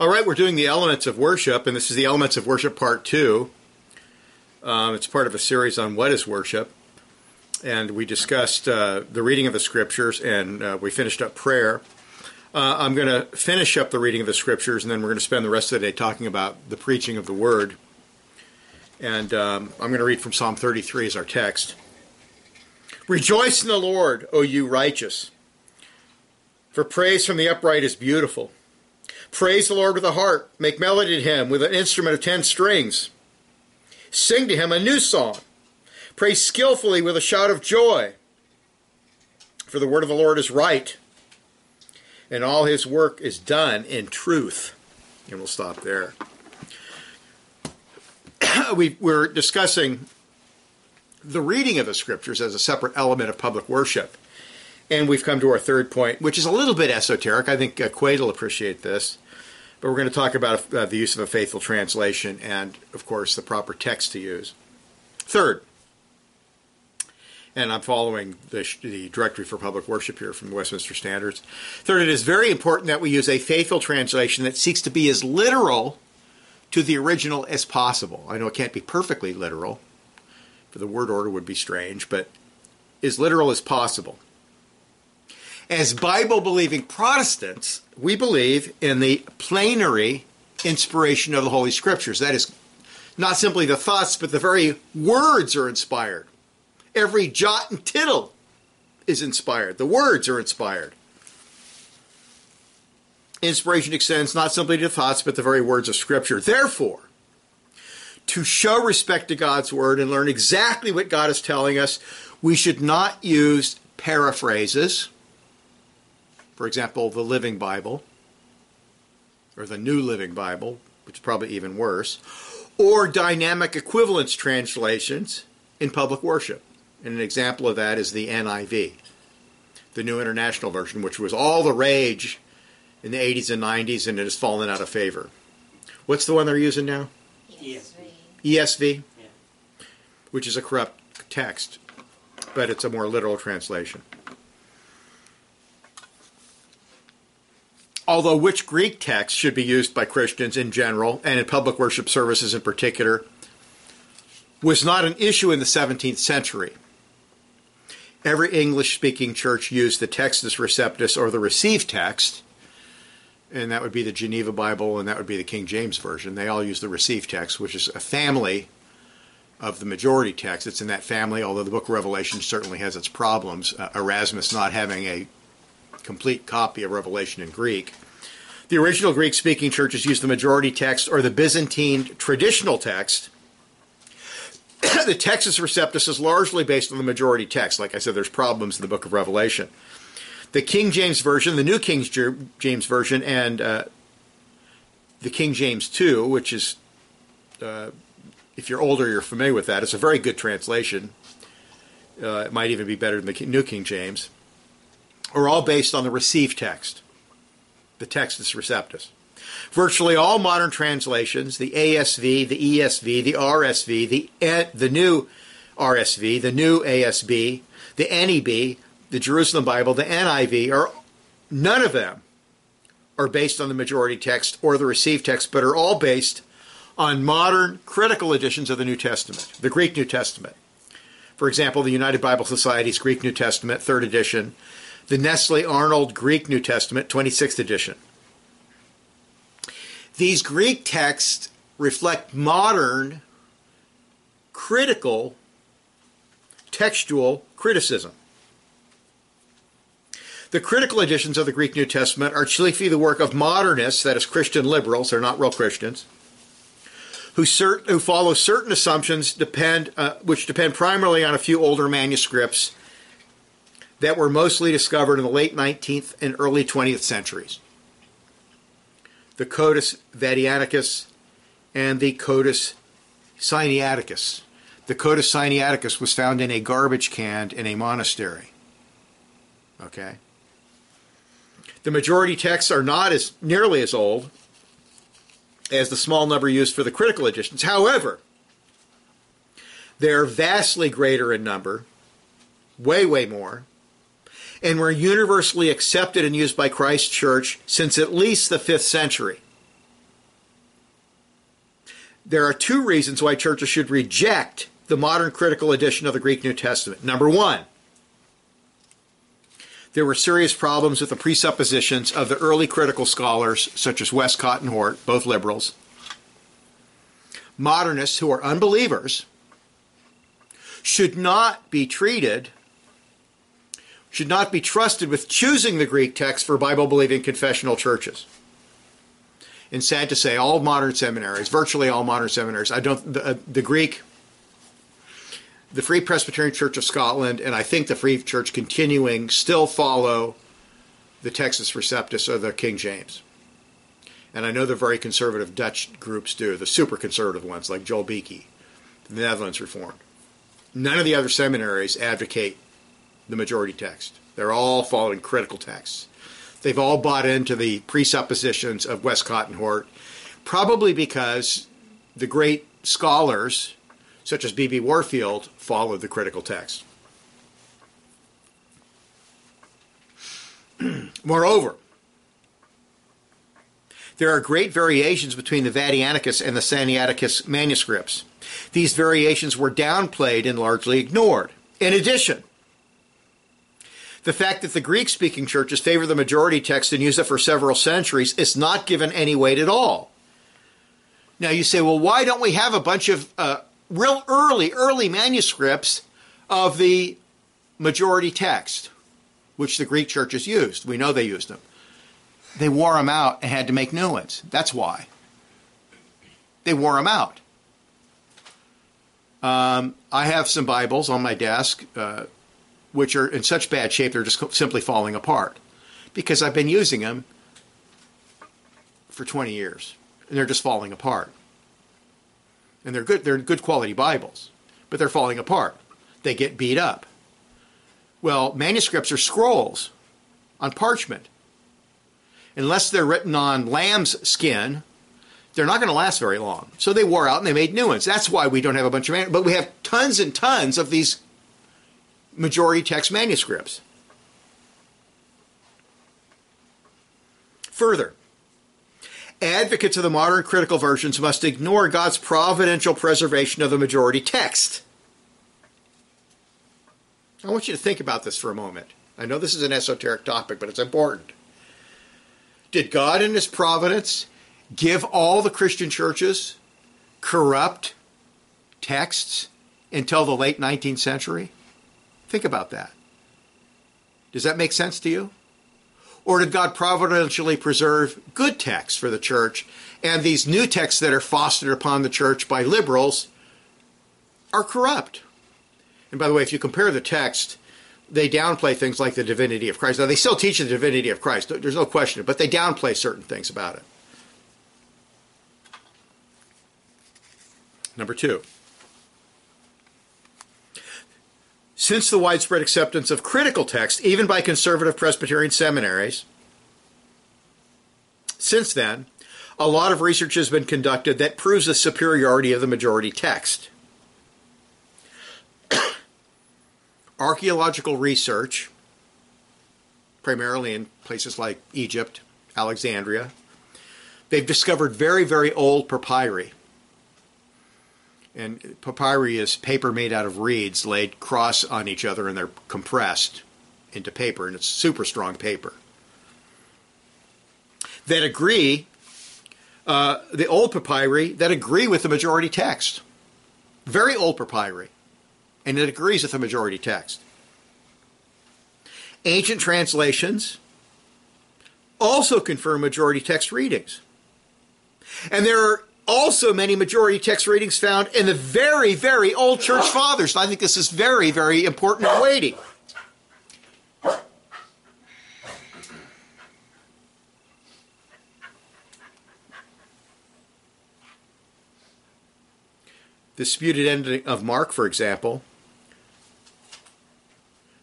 All right, we're doing the elements of worship, and this is the elements of worship part two. Um, it's part of a series on what is worship. And we discussed uh, the reading of the scriptures, and uh, we finished up prayer. Uh, I'm going to finish up the reading of the scriptures, and then we're going to spend the rest of the day talking about the preaching of the word. And um, I'm going to read from Psalm 33 as our text. Rejoice in the Lord, O you righteous, for praise from the upright is beautiful. Praise the Lord with a harp. Make melody to him with an instrument of ten strings. Sing to him a new song. Pray skillfully with a shout of joy. For the word of the Lord is right, and all his work is done in truth. And we'll stop there. we, we're discussing the reading of the scriptures as a separate element of public worship. And we've come to our third point, which is a little bit esoteric. I think uh, Quaid will appreciate this. But we're going to talk about uh, the use of a faithful translation and, of course, the proper text to use. Third, and I'm following the, the, Directory for Public Worship here from the Westminster Standards. Third, it is very important that we use a faithful translation that seeks to be as literal to the original as possible. I know it can't be perfectly literal, for the word order would be strange, but as literal as possible. As Bible believing Protestants, we believe in the plenary inspiration of the Holy Scriptures. That is, not simply the thoughts, but the very words are inspired. Every jot and tittle is inspired. The words are inspired. Inspiration extends not simply to thoughts, but the very words of Scripture. Therefore, to show respect to God's Word and learn exactly what God is telling us, we should not use paraphrases for example, the Living Bible, or the New Living Bible, which is probably even worse, or dynamic equivalence translations in public worship. And an example of that is the NIV, the New International Version, which was all the rage in the 80s and 90s and it has fallen out of favor. What's the one they're using now? ESV. ESV, Yeah. which is a corrupt text, but it's a more literal translation. Although which Greek text should be used by Christians in general and in public worship services in particular was not an issue in the 17th century. Every English speaking church used the Textus Receptus or the received text, and that would be the Geneva Bible and that would be the King James Version. They all use the received text, which is a family of the majority text. It's in that family, although the book of Revelation certainly has its problems. Uh, Erasmus not having a complete copy of Revelation in Greek. The original Greek speaking churches used the majority text or the Byzantine traditional text. the Textus Receptus is largely based on the majority text. Like I said, there's problems in the book of Revelation. The King James Version, the New King James Version, and uh, the King James 2, which is, uh, if you're older, you're familiar with that. It's a very good translation. Uh, it might even be better than the New King James are all based on the received text, the Textus Receptus. Virtually all modern translations, the ASV, the ESV, the RSV, the, the new RSV, the new ASB, the NEB, the Jerusalem Bible, the NIV, are none of them are based on the majority text or the received text, but are all based on modern critical editions of the New Testament, the Greek New Testament. For example, the United Bible Society's Greek New Testament, third edition, the Nestle Aland Greek New Testament, 26th edition. These Greek texts reflect modern critical textual criticism. The critical editions of the Greek New Testament are chiefly the work of modernists, that is, Christian liberals, they're not real Christians, who, cert, who follow certain assumptions depend, uh, which depend primarily on a few older manuscripts that were mostly discovered in the late 19th and early 20th centuries. The Codex Vaticanicus and the Codex Sinaiticus. The Codex Sinaiticus was found in a garbage can in a monastery. Okay? The majority texts are not as nearly as old as the small number used for the critical editions. However, they're vastly greater in number, way, way more, and were universally accepted and used by Christ Church since at least the 5th century. there are two reasons why churches should reject the modern critical edition of the Greek New Testament. Number one, there were serious problems with the presuppositions of the early critical scholars, such as Westcott and Hort, both liberals. Modernists who are unbelievers should not be treated, should not be trusted with choosing the Greek text for Bible believing confessional churches. And sad to say, all modern seminaries, virtually all modern seminaries, I don't, the, uh, the Greek the Free Presbyterian Church of Scotland and I think the Free Church continuing still follow the Textus Receptus or the King James. And I know the very conservative Dutch groups do, the super conservative ones like Joel Beeke, the Netherlands Reformed. None of the other seminaries advocate the majority text. They're all following critical texts. They've all bought into the presuppositions of Westcott and Hort, probably because the great scholars such as B.B. Warfield, followed the critical text. Moreover, there are great variations between the Vaticanicus and the Sinaiticus manuscripts. These variations were downplayed and largely ignored. In addition, the fact that the Greek speaking churches favor the majority text and use it for several centuries is not given any weight at all. Now you say, well, why don't we have a bunch of uh, real early, early manuscripts of the majority text, which the Greek churches used. We know they used them. They wore them out and had to make new ones. That's why. They wore them out. Um, I have some Bibles on my desk, uh, which are in such bad shape they're just simply falling apart because I've been using them for 20 years and they're just falling apart and they're good they're good quality Bibles, but they're falling apart. They get beat up. Well, manuscripts are scrolls on parchment. Unless they're written on lamb's skin, they're not going to last very long. So they wore out and they made new ones. That's why we don't have a bunch of man- but we have tons and tons of these majority text manuscripts. Further, advocates of the modern critical versions must ignore God's providential preservation of the majority text. I want you to think about this for a moment. I know this is an esoteric topic, but it's important. Did God in His providence give all the Christian churches corrupt texts until the late 19th century? Think about that. Does that make sense to you? Or did God providentially preserve good texts for the church? And these new texts that are fostered upon the church by liberals are corrupt. And by the way, if you compare the text, they downplay things like the divinity of Christ. Now, they still teach the divinity of Christ, there's no question, but they downplay certain things about it. Number two. Since the widespread acceptance of critical text, even by conservative Presbyterian seminaries, since then, a lot of research has been conducted that proves the superiority of the majority text. Archaeological research, primarily in places like Egypt, Alexandria, they've discovered very, very old papyri and papyri is paper made out of reeds laid cross on each other and they're compressed into paper, and it's super strong paper. That agree, uh, the old papyri that agree with the majority text. Very old papyri, and it agrees with the majority text. Ancient translations also confirm majority text readings. And there are also many majority text readings found in the very, very old church fathers. And I think this is very, very important and weighty. Disputed ending of Mark, for example,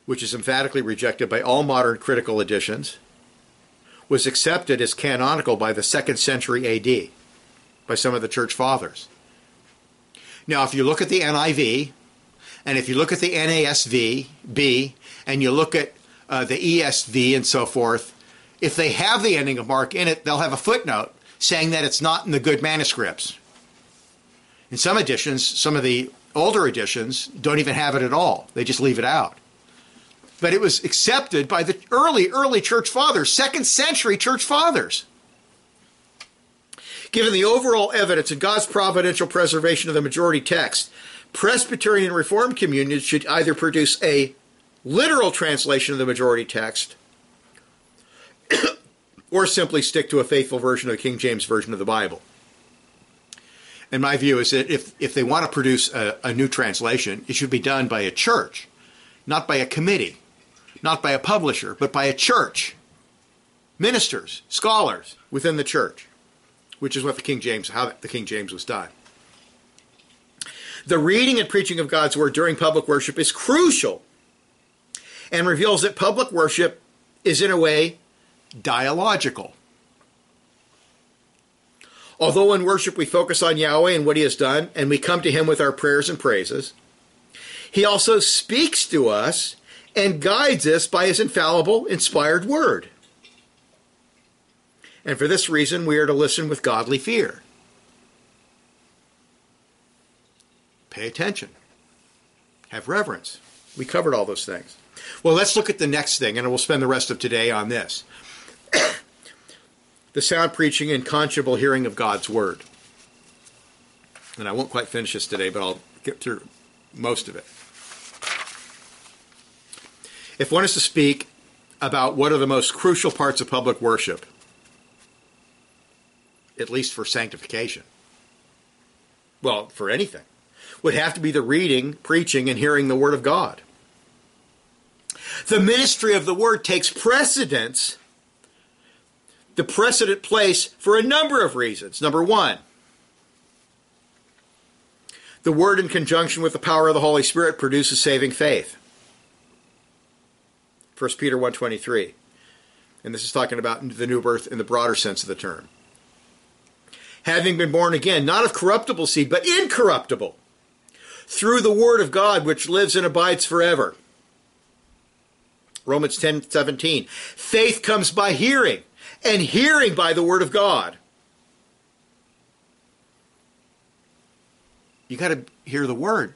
which is emphatically rejected by all modern critical editions, was accepted as canonical by the second century AD by some of the church fathers. Now, if you look at the NIV, and if you look at the NASV, B, and you look at uh, the ESV and so forth, if they have the ending of Mark in it, they'll have a footnote saying that it's not in the good manuscripts. In some editions, some of the older editions don't even have it at all. They just leave it out. But it was accepted by the early, early church fathers, second century church fathers. Given the overall evidence and God's providential preservation of the majority text, Presbyterian Reformed communions should either produce a literal translation of the majority text or simply stick to a faithful version of the King James Version of the Bible. And my view is that if, if they want to produce a, a new translation, it should be done by a church, not by a committee, not by a publisher, but by a church, ministers, scholars within the church, which is what the King James, how the King James was done. The reading and preaching of God's word during public worship is crucial and reveals that public worship is in a way dialogical. Although in worship we focus on Yahweh and what He has done, and we come to Him with our prayers and praises, He also speaks to us and guides us by His infallible, inspired word. And for this reason, we are to listen with godly fear. Pay attention. Have reverence. We covered all those things. Well, let's look at the next thing, and we'll spend the rest of today on this the sound preaching and conscionable hearing of God's word. And I won't quite finish this today, but I'll get through most of it. If one is to speak about what are the most crucial parts of public worship, at least for sanctification, well, for anything, would have to be the reading, preaching, and hearing the Word of God. The ministry of the Word takes precedence the precedent place for a number of reasons. Number one, the word in conjunction with the power of the Holy Spirit produces saving faith. 1 Peter 1.23. And this is talking about the new birth in the broader sense of the term. Having been born again, not of corruptible seed, but incorruptible, through the word of God which lives and abides forever. Romans 10:17. Faith comes by hearing, and hearing by the word of God. You got to hear the word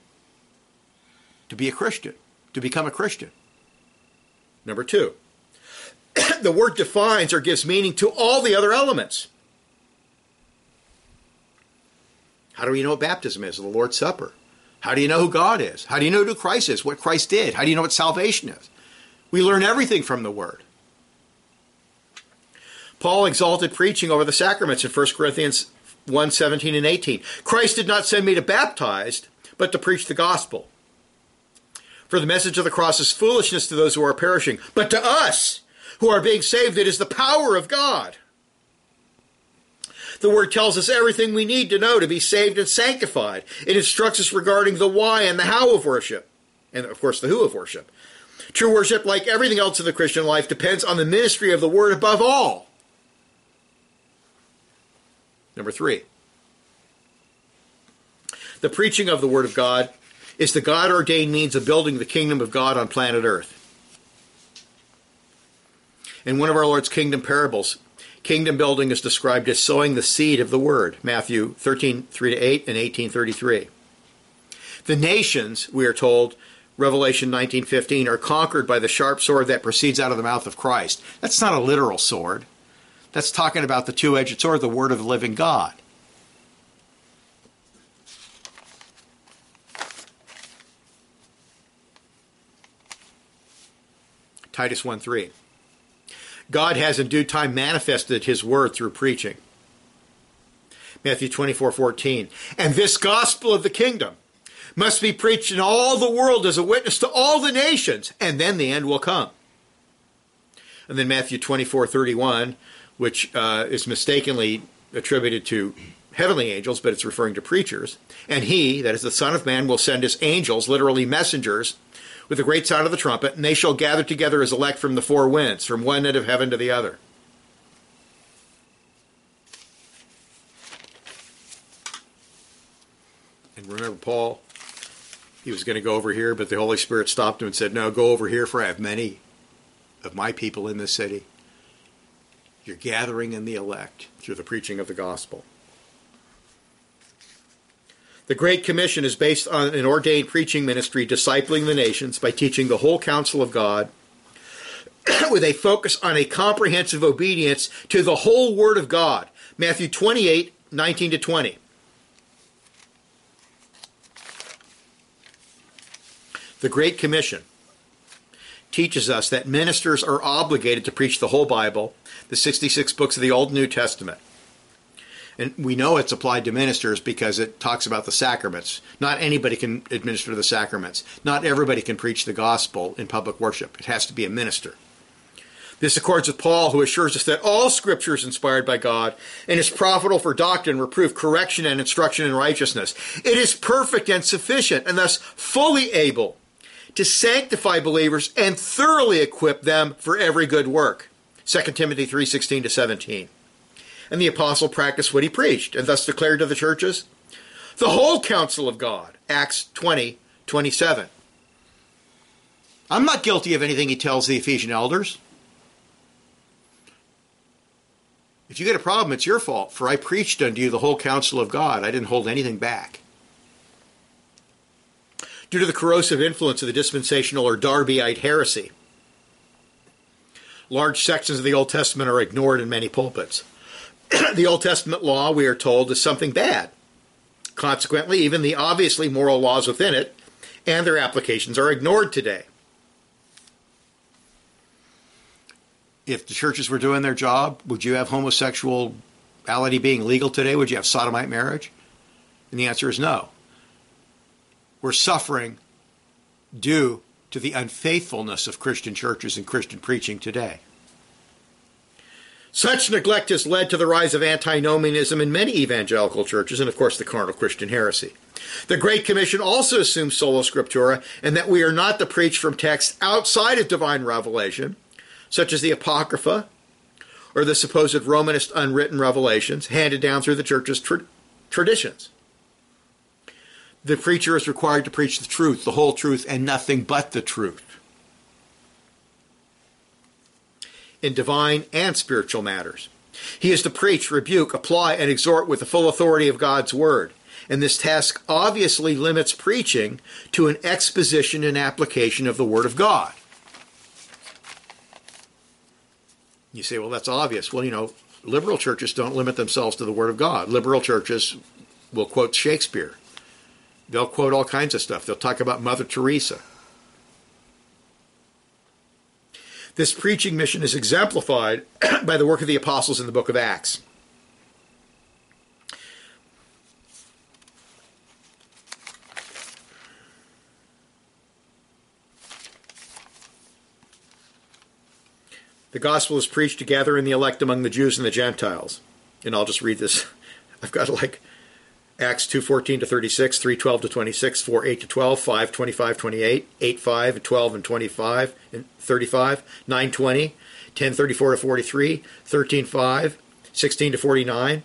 to be a Christian, to become a Christian. Number two, the word defines or gives meaning to all the other elements. How do we know what baptism is? The Lord's Supper. How do you know who God is? How do you know who Christ is? What Christ did? How do you know what salvation is? We learn everything from the Word. Paul exalted preaching over the sacraments in 1 Corinthians 1 17 and 18. Christ did not send me to baptize, but to preach the gospel. For the message of the cross is foolishness to those who are perishing, but to us who are being saved, it is the power of God. The word tells us everything we need to know to be saved and sanctified. It instructs us regarding the why and the how of worship, and of course the who of worship. True worship, like everything else in the Christian life, depends on the ministry of the word above all. Number three, the preaching of the Word of God is the God ordained means of building the kingdom of God on planet Earth. In one of our Lord's kingdom parables, kingdom building is described as sowing the seed of the Word, Matthew 13, 3 to 8 and 18, 33. The nations, we are told, Revelation 19:15 are conquered by the sharp sword that proceeds out of the mouth of Christ. That's not a literal sword. That's talking about the two edged sword, the word of the living God. Titus 1 3. God has in due time manifested his word through preaching. Matthew 24 14. And this gospel of the kingdom must be preached in all the world as a witness to all the nations, and then the end will come. And then Matthew 24 31 which uh, is mistakenly attributed to heavenly angels, but it's referring to preachers. And he, that is the Son of Man, will send his angels, literally messengers, with a great sound of the trumpet, and they shall gather together his elect from the four winds, from one end of heaven to the other. And remember, Paul, he was going to go over here, but the Holy Spirit stopped him and said, No, go over here, for I have many of my people in this city. You're gathering in the elect through the preaching of the gospel. The Great Commission is based on an ordained preaching ministry discipling the nations by teaching the whole counsel of God with a focus on a comprehensive obedience to the whole Word of God. Matthew 28 19 to 20. The Great Commission teaches us that ministers are obligated to preach the whole Bible, the 66 books of the Old and New Testament. And we know it's applied to ministers because it talks about the sacraments. Not anybody can administer the sacraments. Not everybody can preach the gospel in public worship. It has to be a minister. This accords with Paul, who assures us that all Scripture is inspired by God and is profitable for doctrine, reproof, correction, and instruction in righteousness. It is perfect and sufficient, and thus fully able to sanctify believers and thoroughly equip them for every good work. 2 Timothy 3:16 to 17. And the apostle practiced what he preached and thus declared to the churches the whole counsel of God. Acts 20, 27. I'm not guilty of anything he tells the Ephesian elders. If you get a problem, it's your fault, for I preached unto you the whole counsel of God. I didn't hold anything back. Due to the corrosive influence of the dispensational or Darbyite heresy, large sections of the Old Testament are ignored in many pulpits. The Old Testament law, we are told, is something bad. Consequently, even the obviously moral laws within it and their applications are ignored today. If the churches were doing their job, would you have homosexuality being legal today? Would you have sodomite marriage? And the answer is no. We're suffering due to the unfaithfulness of Christian churches and Christian preaching today. Such neglect has led to the rise of antinomianism in many evangelical churches and, of course, the carnal Christian heresy. The Great Commission also assumes sola scriptura and that we are not to preach from texts outside of divine revelation, such as the Apocrypha or the supposed Romanist unwritten revelations handed down through the church's tra- traditions. The preacher is required to preach the truth, the whole truth, and nothing but the truth. In divine and spiritual matters. He is to preach, rebuke, apply, and exhort with the full authority of God's Word. And this task obviously limits preaching to an exposition and application of the Word of God. You say, well, that's obvious. Well, you know, liberal churches don't limit themselves to the Word of God. Liberal churches will quote Shakespeare, they'll quote all kinds of stuff. They'll talk about Mother Teresa. This preaching mission is exemplified by the work of the apostles in the book of Acts. The gospel is preached together in the elect among the Jews and the Gentiles. And I'll just read this. I've got like Acts 2:14 to 36, 3:12 to 26, 4:8 to 12, 5:25 28, 8:5 12 and 25 and 35, 9:20, 10:34 to 43, 13:5, 16 to 49,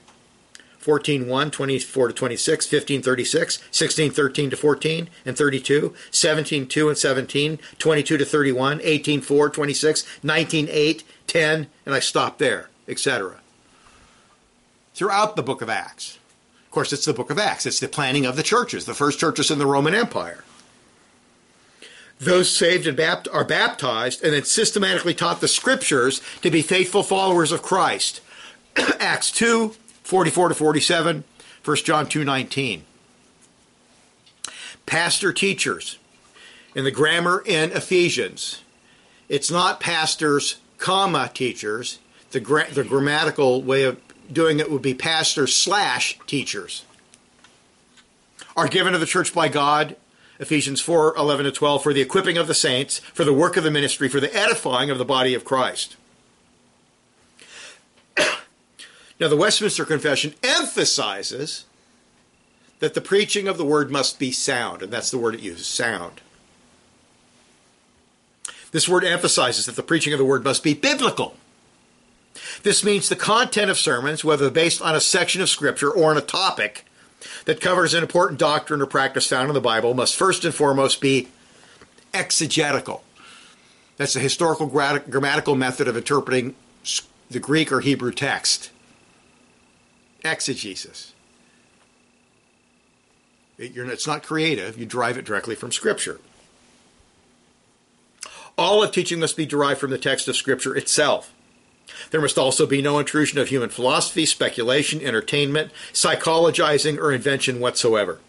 14:1, 24 to 26, 15:36, 16:13 to 14 and 32, 17:2 and 17, 22 to 31, 18:4, 26, 19:8, 10, and I stop there, etc. Throughout the book of Acts. Of course, it's the book of Acts. It's the planning of the churches, the first churches in the Roman Empire. Those saved and bapt- are baptized and then systematically taught the scriptures to be faithful followers of Christ. Acts 2, 44 to 47, 1 John 2, 19. Pastor teachers. In the grammar in Ephesians, it's not pastors, comma, teachers. The, gra- the grammatical way of doing it would be pastors slash teachers. Are given to the church by God, Ephesians 4 11 to 12, for the equipping of the saints, for the work of the ministry, for the edifying of the body of Christ. now, the Westminster Confession emphasizes that the preaching of the word must be sound, and that's the word it uses sound. This word emphasizes that the preaching of the word must be biblical. This means the content of sermons, whether based on a section of Scripture or on a topic that covers an important doctrine or practice found in the Bible, must first and foremost be exegetical. That's the historical grammatical method of interpreting the Greek or Hebrew text. Exegesis. it's not creative. You derive it directly from Scripture. All of teaching must be derived from the text of Scripture itself. There must also be no intrusion of human philosophy, speculation, entertainment, psychologizing, or invention whatsoever.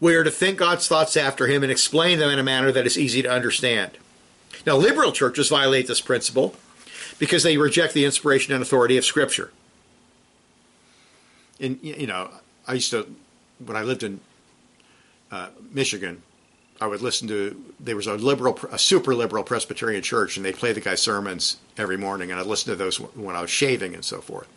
We are to think God's thoughts after Him and explain them in a manner that is easy to understand. Now, liberal churches violate this principle because they reject the inspiration and authority of Scripture. And, you know, I used to, when I lived in uh, Michigan, I would listen to there was a liberal, a super liberal Presbyterian church, and they play the guy's sermons every morning, and I'd listen to those when I was shaving and so forth.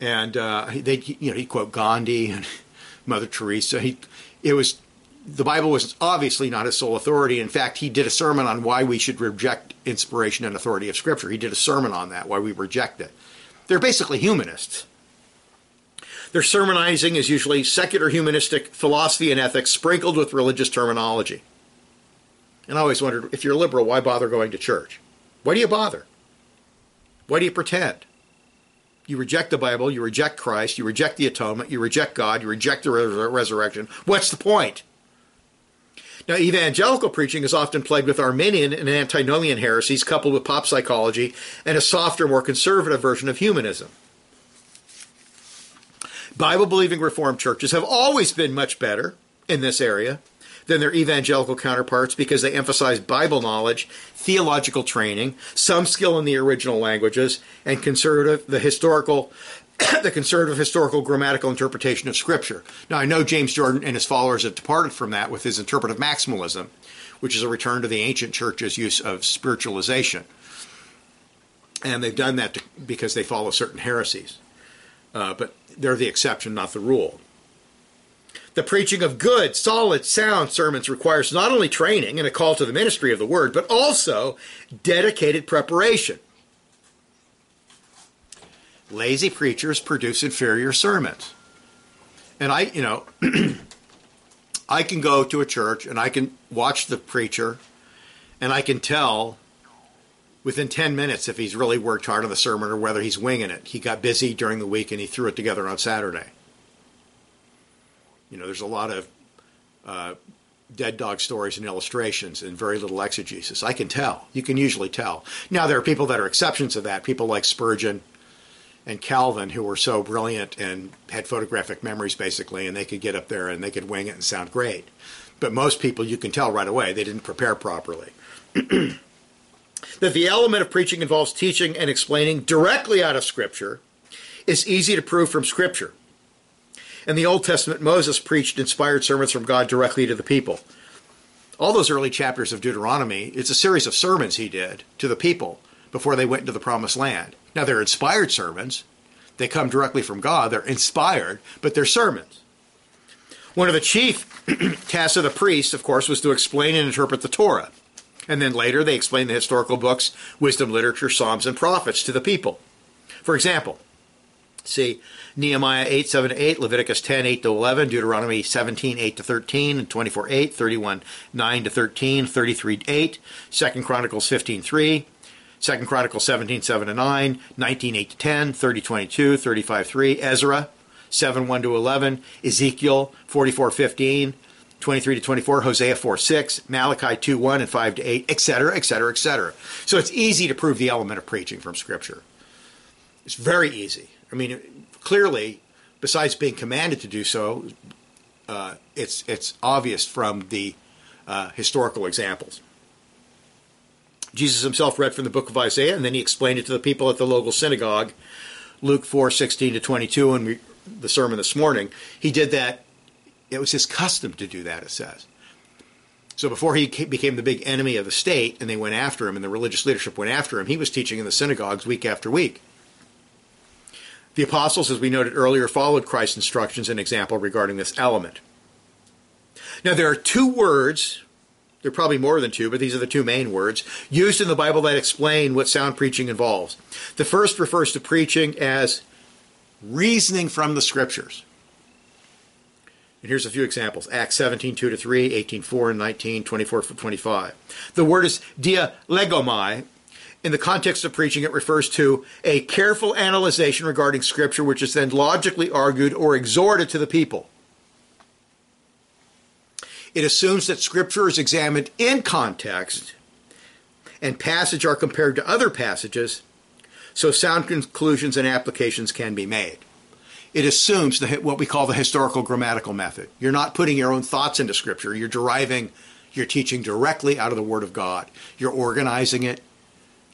And uh, they, you know, he quote Gandhi and Mother Teresa. He, it was the Bible was obviously not his sole authority. In fact, he did a sermon on why we should reject inspiration and authority of Scripture. He did a sermon on that, why we reject it. They're basically humanists. Their sermonizing is usually secular humanistic philosophy and ethics sprinkled with religious terminology. And I always wondered if you're liberal, why bother going to church? Why do you bother? Why do you pretend? You reject the Bible, you reject Christ, you reject the atonement, you reject God, you reject the resurrection. What's the point? Now, evangelical preaching is often plagued with Arminian and antinomian heresies coupled with pop psychology and a softer, more conservative version of humanism. Bible believing Reformed churches have always been much better in this area than their evangelical counterparts because they emphasize Bible knowledge, theological training, some skill in the original languages, and conservative the historical the conservative historical grammatical interpretation of Scripture. Now, I know James Jordan and his followers have departed from that with his interpretive maximalism, which is a return to the ancient church's use of spiritualization. And they've done that to, because they follow certain heresies. Uh, but they're the exception, not the rule. The preaching of good, solid, sound sermons requires not only training and a call to the ministry of the word, but also dedicated preparation. Lazy preachers produce inferior sermons. And I, you know, I can go to a church and I can watch the preacher and I can tell within 10 minutes if he's really worked hard on the sermon or whether he's winging it. He got busy during the week and he threw it together on Saturday. You know, there's a lot of uh, dead dog stories and illustrations and very little exegesis. I can tell. You can usually tell. Now, there are people that are exceptions to that, people like Spurgeon and Calvin, who were so brilliant and had photographic memories, basically, and they could get up there and they could wing it and sound great. But most people, you can tell right away, they didn't prepare properly. that the element of preaching involves teaching and explaining directly out of Scripture is easy to prove from Scripture. In the Old Testament, Moses preached inspired sermons from God directly to the people. All those early chapters of Deuteronomy, it's a series of sermons he did to the people before they went into the promised land. Now, they're inspired sermons. They come directly from God. They're inspired, but they're sermons. One of the chief tasks of the priest, of course, was to explain and interpret the Torah. And then later, they explain the historical books, wisdom literature, Psalms, and prophets to the people. For example, see, Nehemiah 8, 7 to 8, Leviticus 10, 8 to 11, Deuteronomy 17, 8 to 13, and 24, 8, 31, 9 to 13, 33, 8, 2 Chronicles 15, 3, 2 Chronicles 17, 7 to 9, 19, 8 to 10, 30, 22, 35, 3, Ezra 7, 1 to 11, Ezekiel 44, 15, 23 to 24, Hosea 4, 6, Malachi 2, 1 and 5 to 8, etc., etc., etc. So it's easy to prove the element of preaching from Scripture. It's very easy. I mean, clearly, besides being commanded to do so, uh, it's it's obvious from the uh, historical examples. Jesus himself read from the book of Isaiah, and then he explained it to the people at the local synagogue. Luke four sixteen to twenty two, and the sermon this morning, he did that. It was his custom to do that. It says. So before he became the big enemy of the state, and they went after him, and the religious leadership went after him, he was teaching in the synagogues week after week. The apostles, as we noted earlier, followed Christ's instructions and example regarding this element. Now, there are two words, there are probably more than two, but these are the two main words, used in the Bible that explain what sound preaching involves. The first refers to preaching as reasoning from the scriptures. And here's a few examples Acts 17, 2 to 3, 18, 4 and 19, 24 25. The word is dialegomai, in the context of preaching, it refers to a careful analysis regarding Scripture, which is then logically argued or exhorted to the people. It assumes that Scripture is examined in context and passage are compared to other passages so sound conclusions and applications can be made. It assumes the, what we call the historical grammatical method. You're not putting your own thoughts into Scripture. You're deriving, you're teaching directly out of the Word of God. You're organizing it.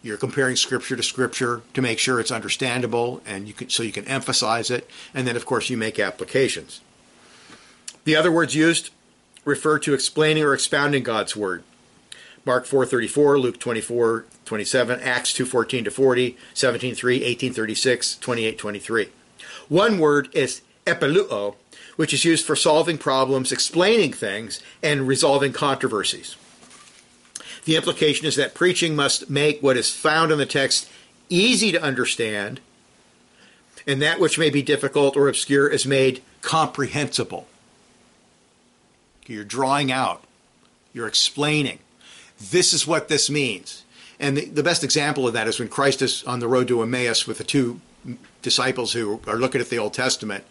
You're comparing Scripture to Scripture to make sure it's understandable, and you can, so you can emphasize it. And then, of course, you make applications. The other words used refer to explaining or expounding God's Word. Mark 4:34, Luke 24, 27, Acts 2:14 to 40, 17:3, 18:36, 28:23. One word is epiluo, which is used for solving problems, explaining things, and resolving controversies. The implication is that preaching must make what is found in the text easy to understand, and that which may be difficult or obscure is made comprehensible. You're drawing out, you're explaining. This is what this means. And the, the best example of that is when Christ is on the road to Emmaus with the two disciples who are looking at the Old Testament.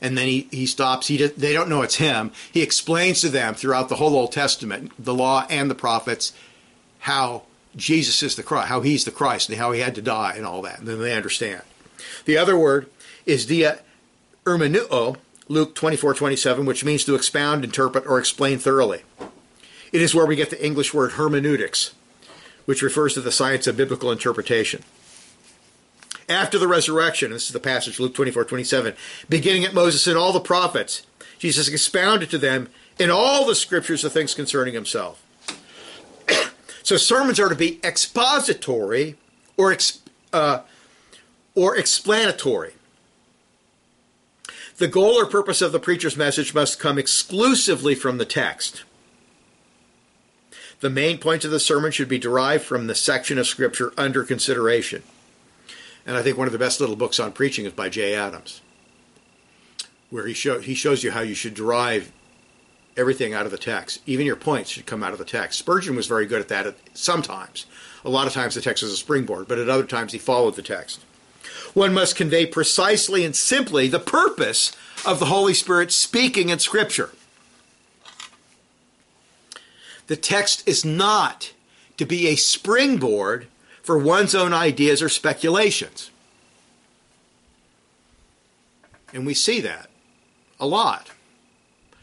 And then he, he stops. He they don't know it's him. He explains to them throughout the whole Old Testament, the law and the prophets, how Jesus is the Christ, how he's the Christ, and how he had to die, and all that. And then they understand. The other word is dia hermeneuo, Luke 24, 27, which means to expound, interpret, or explain thoroughly. It is where we get the English word hermeneutics, which refers to the science of biblical interpretation. After the resurrection, this is the passage, Luke 24, 27, beginning at Moses and all the prophets, Jesus expounded to them in all the scriptures the things concerning himself. so sermons are to be expository or, uh, or explanatory. The goal or purpose of the preacher's message must come exclusively from the text. The main points of the sermon should be derived from the section of Scripture under consideration. And I think one of the best little books on preaching is by Jay Adams, where he, show, he shows you how you should derive everything out of the text. Even your points should come out of the text. Spurgeon was very good at that at, sometimes. A lot of times the text was a springboard, but at other times he followed the text. One must convey precisely and simply the purpose of the Holy Spirit speaking in Scripture. The text is not to be a springboard for one's own ideas or speculations. And we see that a lot,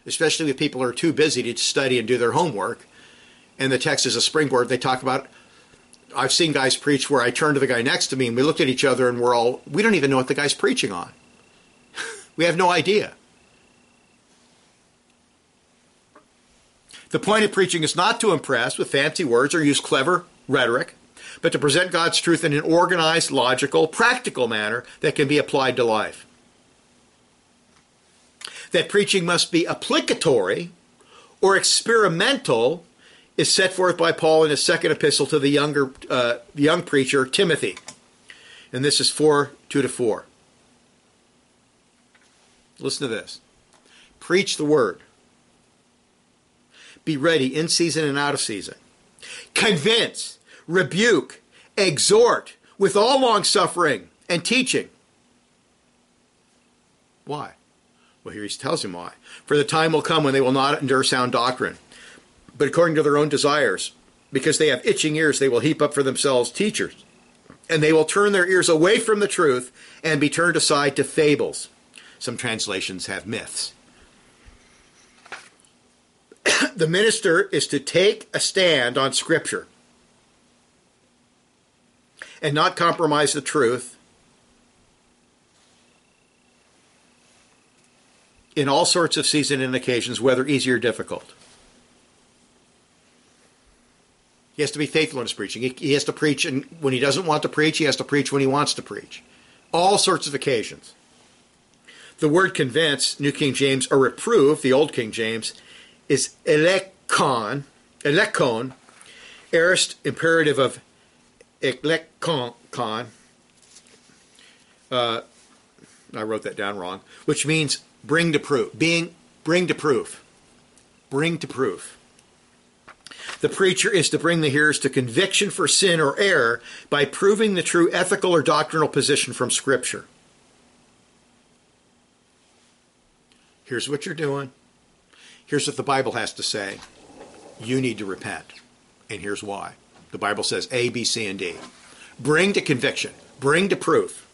especially with people are too busy to study and do their homework. And the text is a springboard. They talk about, I've seen guys preach where I turn to the guy next to me and we looked at each other and we're all, we don't even know what the guy's preaching on. we have no idea. The point of preaching is not to impress with fancy words or use clever rhetoric, but to present God's truth in an organized, logical, practical manner that can be applied to life. That preaching must be applicatory or experimental is set forth by Paul in his second epistle to the younger uh, young preacher Timothy. And this is 4 2 to 4. Listen to this. Preach the word. Be ready in season and out of season. Convince, rebuke, exhort with all long suffering and teaching. Why? Well, here he tells him why. For the time will come when they will not endure sound doctrine, but according to their own desires. Because they have itching ears, they will heap up for themselves teachers. And they will turn their ears away from the truth and be turned aside to fables. Some translations have myths. the minister is to take a stand on Scripture and not compromise the truth in all sorts of season and occasions, whether easy or difficult. He has to be faithful in his preaching. He, has to preach, and when he doesn't want to preach, he has to preach when he wants to preach. All sorts of occasions. The word convince, New King James, or reprove, the Old King James, is elekon, elekon, aorist imperative of elekon. Uh, I wrote that down wrong, which means bring to proof, being bring to proof, bring to proof. The preacher is to bring the hearers to conviction for sin or error by proving the true ethical or doctrinal position from Scripture. Here's what you're doing. Here's what the Bible has to say you need to repent. And here's why. The Bible says A, B, C, and D. Bring to conviction, bring to proof.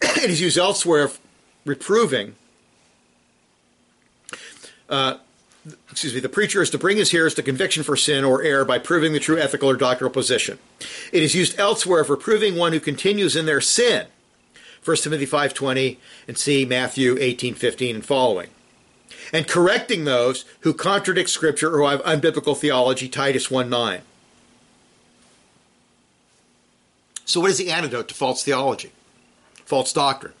it is used elsewhere of reproving. Uh, excuse me, the preacher is to bring his hearers to conviction for sin or error by proving the true ethical or doctrinal position. It is used elsewhere of reproving one who continues in their sin. 1 Timothy 5.20 and see Matthew 18.15 and following. And correcting those who contradict Scripture or have unbiblical theology, Titus 1.9. So what is the antidote to false theology? False doctrine?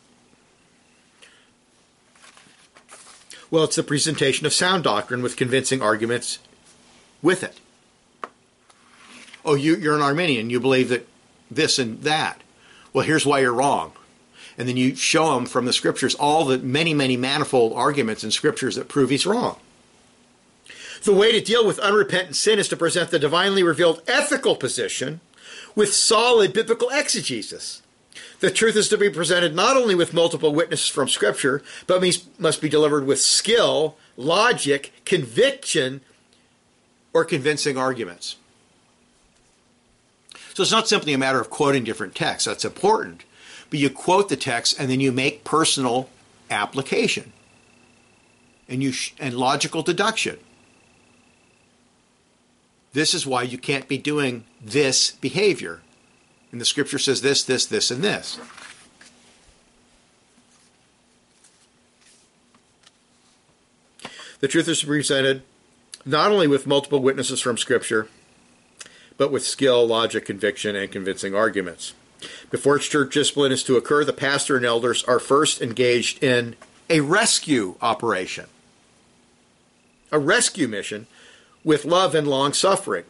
Well, it's the presentation of sound doctrine with convincing arguments with it. Oh, you, you're an Arminian. You believe that this and that. Well, here's why you're wrong. And then you show him from the scriptures all the many, many manifold arguments in scriptures that prove he's wrong. The way to deal with unrepentant sin is to present the divinely revealed ethical position with solid biblical exegesis. The truth is to be presented not only with multiple witnesses from Scripture, but must be delivered with skill, logic, conviction, or convincing arguments. So it's not simply a matter of quoting different texts. That's important. But you quote the text and then you make personal application and you sh- and logical deduction. This is why you can't be doing this behavior. And the scripture says this, this, this, and this. The truth is presented not only with multiple witnesses from scripture, but with skill, logic, conviction, and convincing arguments. Before church discipline is to occur, the pastor and elders are first engaged in a rescue operation, a rescue mission with love and long suffering.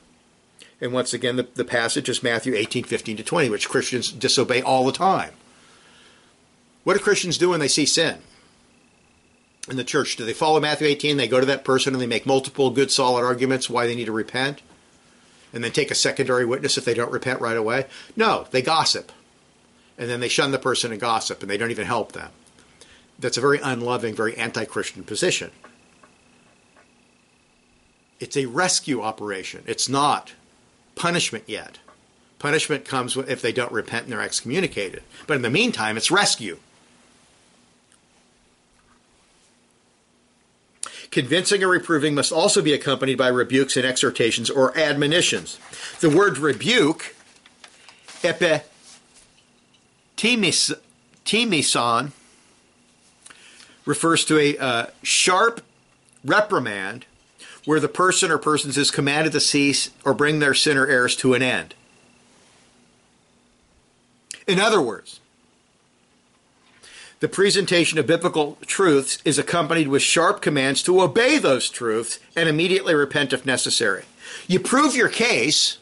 And once again, the, the passage is Matthew 18, 15 to 20, which Christians disobey all the time. What do Christians do when they see sin in the church? Do they follow Matthew 18? They go to that person and they make multiple good, solid arguments why they need to repent? And then take a secondary witness if they don't repent right away? No, they gossip. And then they shun the person and gossip, and they don't even help them. That's a very unloving, very anti Christian position. It's a rescue operation. It's not punishment yet. Punishment comes if they don't repent and they're excommunicated. But in the meantime, it's rescue. Convincing or reproving must also be accompanied by rebukes and exhortations or admonitions. The word rebuke, epitimisan, refers to a uh, sharp reprimand where the person or persons is commanded to cease or bring their sin or errors to an end. In other words, the presentation of biblical truths is accompanied with sharp commands to obey those truths and immediately repent if necessary. You prove your case,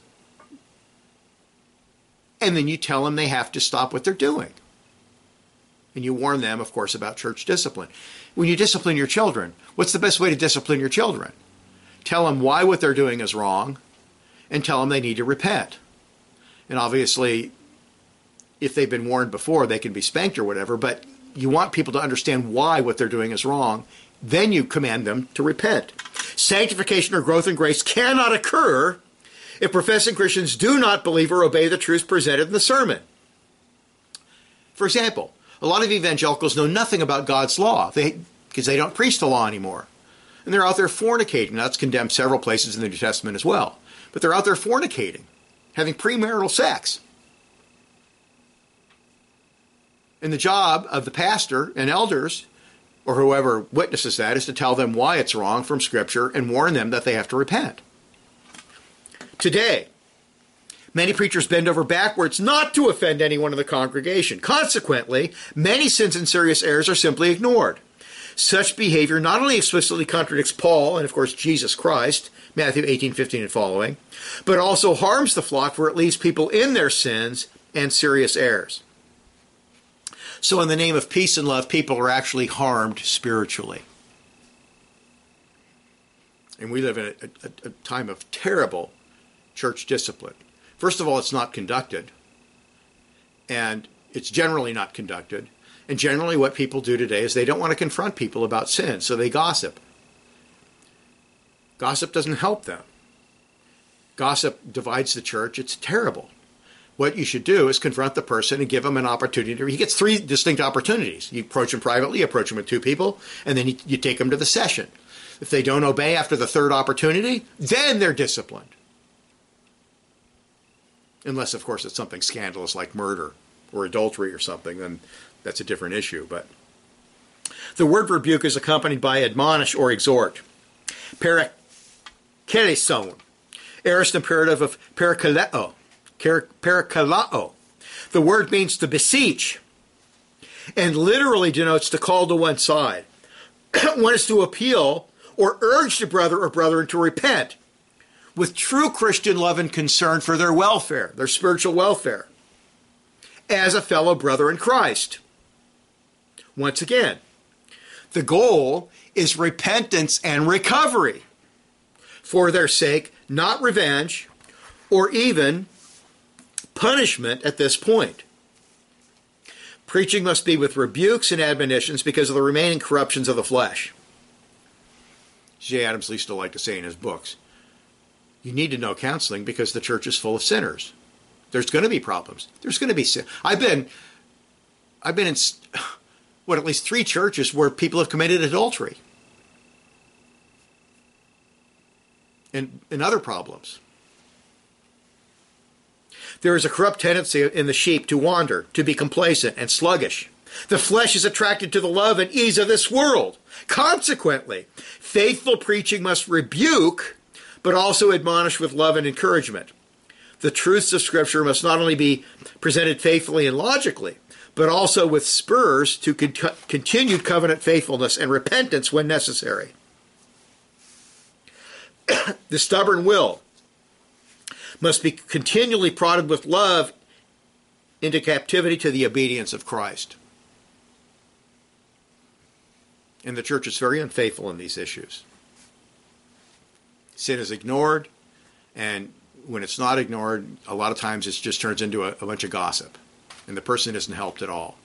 and then you tell them they have to stop what they're doing. And you warn them, of course, about church discipline. When you discipline your children, what's the best way to discipline your children? tell them why what they're doing is wrong, and tell them they need to repent. And obviously, if they've been warned before, they can be spanked or whatever, but you want people to understand why what they're doing is wrong. Then you command them to repent. Sanctification or growth in grace cannot occur if professing Christians do not believe or obey the truths presented in the sermon. For example, a lot of evangelicals know nothing about God's law because they don't preach the law anymore and they're out there fornicating. That's condemned several places in the New Testament as well. But they're out there fornicating, having premarital sex. And the job of the pastor and elders, or whoever witnesses that, is to tell them why it's wrong from Scripture and warn them that they have to repent. Today, many preachers bend over backwards not to offend anyone in the congregation. Consequently, many sins and serious errors are simply ignored. Such behavior not only explicitly contradicts Paul and, of course, Jesus Christ, Matthew 18, 15 and following, but also harms the flock for it leaves people in their sins and serious errors. So, in the name of peace and love, people are actually harmed spiritually. And we live in a, a, a time of terrible church discipline. First of all, it's not conducted, and it's generally not conducted. And generally, what people do today is they don't want to confront people about sin, so they gossip. Gossip doesn't help them. Gossip divides the church. It's terrible. What you should do is confront the person and give him an opportunity. He gets three distinct opportunities. You approach him privately, approach him with two people, and then you, take him to the session. If they don't obey after the third opportunity, then they're disciplined. Unless, of course, it's something scandalous like murder or adultery or something, then that's a different issue. But the word rebuke is accompanied by admonish or exhort. Parakaleson, aorist imperative of parakaleo, parakalao. The word means to beseech and literally denotes to call to one side. one is to appeal or urge the brother or brethren to repent with true Christian love and concern for their welfare, their spiritual welfare, as a fellow brother in Christ. Once again, the goal is repentance and recovery for their sake, not revenge or even punishment at this point. Preaching must be with rebukes and admonitions because of the remaining corruptions of the flesh. Jay Adams used to like to say in his books, you need to know counseling because the church is full of sinners. There's going to be problems. There's going to be sin. I've been, I've been in, what at least three churches where people have committed adultery, and and other problems. There is a corrupt tendency in the sheep to wander, to be complacent and sluggish. The flesh is attracted to the love and ease of this world. Consequently, faithful preaching must rebuke, but also admonish with love and encouragement. The truths of Scripture must not only be presented faithfully and logically, but also with spurs to con- continued covenant faithfulness and repentance when necessary. the stubborn will must be continually prodded with love into captivity to the obedience of Christ. And the church is very unfaithful in these issues. Sin is ignored, and when it's not ignored, a lot of times it just turns into a, a bunch of gossip, and the person isn't helped at all.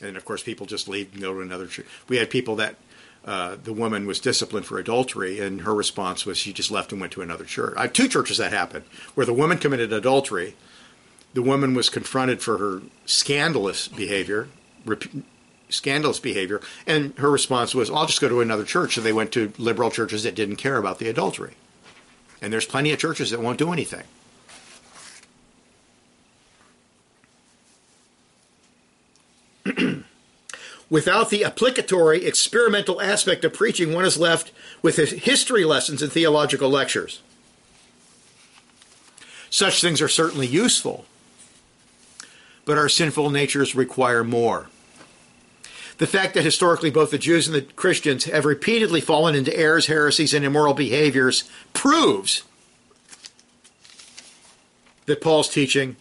And of course, people just leave and go to another church. We had people that uh, the woman was disciplined for adultery, and her response was she just left and went to another church. I have two churches that happened where the woman committed adultery. The woman was confronted for her scandalous behavior, rep- scandalous behavior, and her response was, "I'll just go to another church." So they went to liberal churches that didn't care about the adultery. And there's plenty of churches that won't do anything. Without the applicatory, experimental aspect of preaching, one is left with history lessons and theological lectures. Such things are certainly useful, but our sinful natures require more. The fact that historically both the Jews and the Christians have repeatedly fallen into errors, heresies, and immoral behaviors proves that Paul's teaching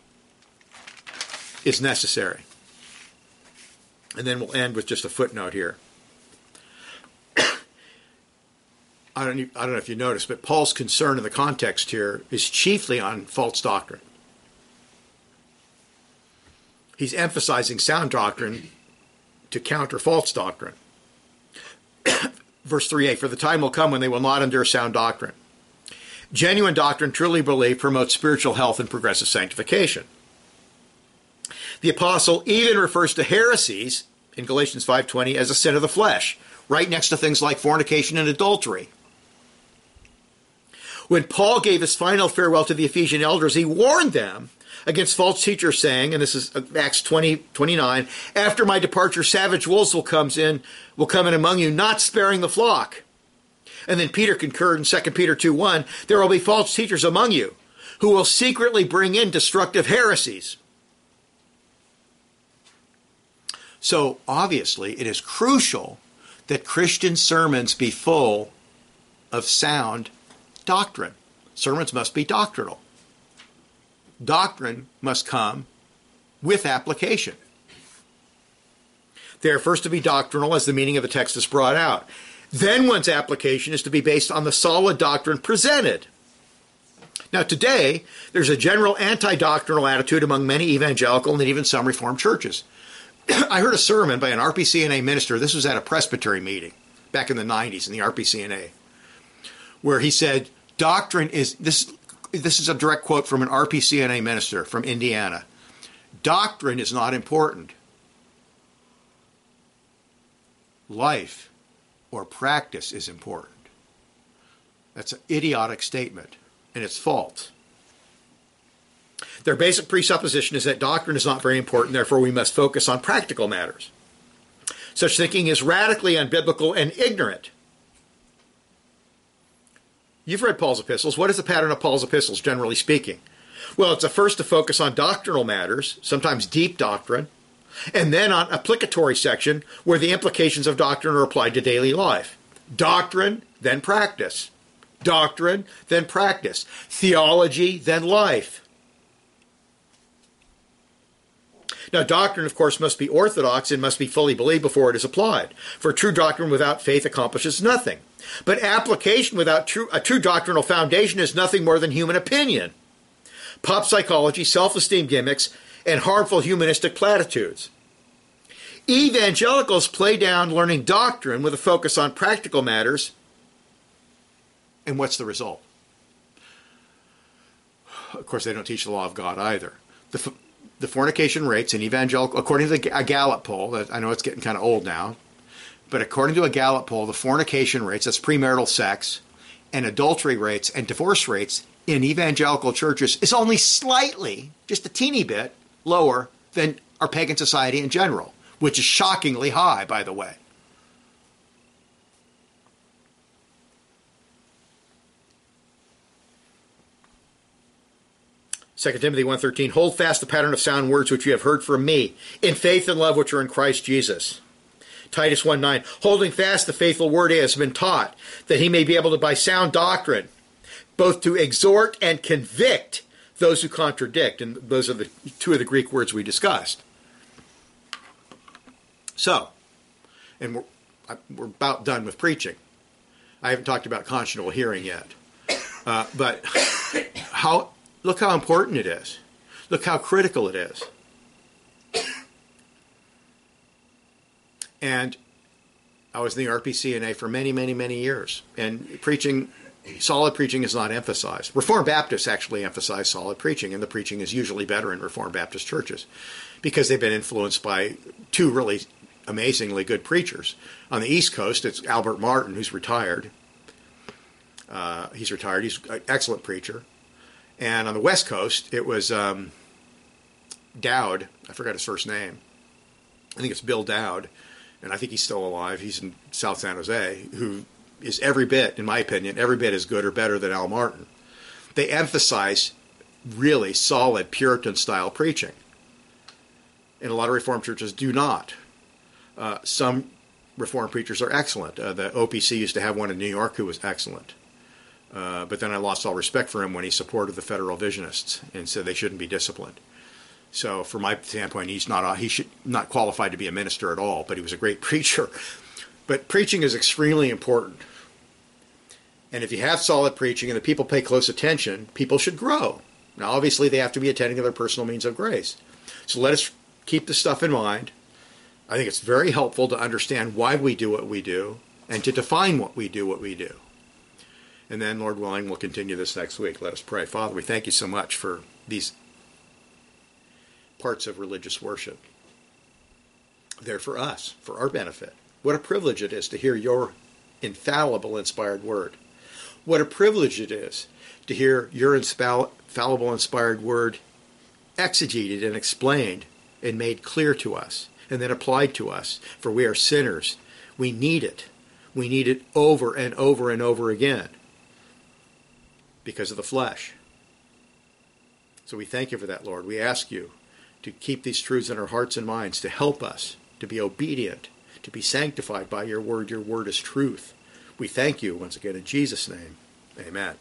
is necessary. And then we'll end with just a footnote here. I don't, I don't know if you noticed, but Paul's concern in the context here is chiefly on false doctrine. He's emphasizing sound doctrine to counter false doctrine. Verse 3a For the time will come when they will not endure sound doctrine. Genuine doctrine, truly believed, promotes spiritual health and progressive sanctification. The apostle even refers to heresies in Galatians 5:20 as a sin of the flesh, right next to things like fornication and adultery. When Paul gave his final farewell to the Ephesian elders, he warned them against false teachers saying, and this is Acts 20, 29, after my departure, savage wolves will comes in, will come in among you, not sparing the flock. And then Peter concurred in 2 Peter 2, 1, there will be false teachers among you who will secretly bring in destructive heresies. So obviously, it is crucial that Christian sermons be full of sound doctrine. Sermons must be doctrinal doctrine must come with application. They are first to be doctrinal as the meaning of the text is brought out. Then one's application is to be based on the solid doctrine presented. Now, today, there's a general anti doctrinal attitude among many evangelical and even some Reformed churches. I heard a sermon by an RPCNA minister. This was at a presbytery meeting back in the 90s in the RPCNA, where he said, Doctrine is this. This is a direct quote from an RPCNA minister from Indiana. Doctrine is not important. Life or practice is important. That's an idiotic statement, and it's false. Their basic presupposition is that doctrine is not very important, therefore, we must focus on practical matters. Such thinking is radically unbiblical and ignorant. You've read Paul's epistles. What is the pattern of Paul's epistles, generally speaking? Well, it's a first to focus on doctrinal matters, sometimes deep doctrine, and then on applicatory section where the implications of doctrine are applied to daily life. Doctrine, then practice. Doctrine, then practice. Theology, then life. Now, doctrine, of course, must be orthodox and must be fully believed before it is applied. For true doctrine without faith accomplishes nothing. But application without true, a true doctrinal foundation is nothing more than human opinion, pop psychology, self esteem gimmicks, and harmful humanistic platitudes. Evangelicals play down learning doctrine with a focus on practical matters. And what's the result? Of course, they don't teach the law of God either. The, the fornication rates in evangelical, according to a Gallup poll, I know it's getting kind of old now, but according to a Gallup poll, the fornication rates, that's premarital sex, and adultery rates and divorce rates in evangelical churches is only slightly, just a teeny bit, lower than our pagan society in general, which is shockingly high, by the way. 2 Timothy 1.13, Hold fast the pattern of sound words which you have heard from me, in faith and love which are in Christ Jesus. Titus 1.9, Holding fast the faithful word has been taught, that he may be able to, by sound doctrine, both to exhort and convict those who contradict. And those are the two of the Greek words we discussed. So, and we're, we're about done with preaching. I haven't talked about conscionable hearing yet. Uh, but how Look how important it is. Look how critical it is. And I was in the RPCNA for many, many, many years. And preaching, solid preaching is not emphasized. Reformed Baptists actually emphasize solid preaching, and the preaching is usually better in Reformed Baptist churches because they've been influenced by two really amazingly good preachers. On the East Coast, it's Albert Martin, who's retired. Uh, he's retired. He's an excellent preacher. And on the West Coast, it was um, Dowd. I forgot his first name. I think it's Bill Dowd, and I think he's still alive. He's in South San Jose, who is every bit, in my opinion, every bit as good or better than Al Martin. They emphasize really solid Puritan style preaching. And a lot of Reformed churches do not. Uh, some Reformed preachers are excellent. Uh, the OPC used to have one in New York who was excellent. Uh, but then I lost all respect for him when he supported the federal visionists and said they shouldn't be disciplined. So, from my standpoint, he's not he should not qualified to be a minister at all. But he was a great preacher. But preaching is extremely important. And if you have solid preaching and the people pay close attention, people should grow. Now, obviously, they have to be attending to their personal means of grace. So let us keep this stuff in mind. I think it's very helpful to understand why we do what we do and to define what we do, what we do. And then, Lord willing, we'll continue this next week. Let us pray. Father, we thank you so much for these parts of religious worship. They're for us, for our benefit. What a privilege it is to hear your infallible, inspired word. What a privilege it is to hear your infallible, inspired word exegeted and explained and made clear to us and then applied to us. For we are sinners. We need it. We need it over and over and over again because of the flesh. So we thank you for that, Lord. We ask you to keep these truths in our hearts and minds, to help us to be obedient, to be sanctified by your word. Your word is truth. We thank you once again in Jesus' name. Amen.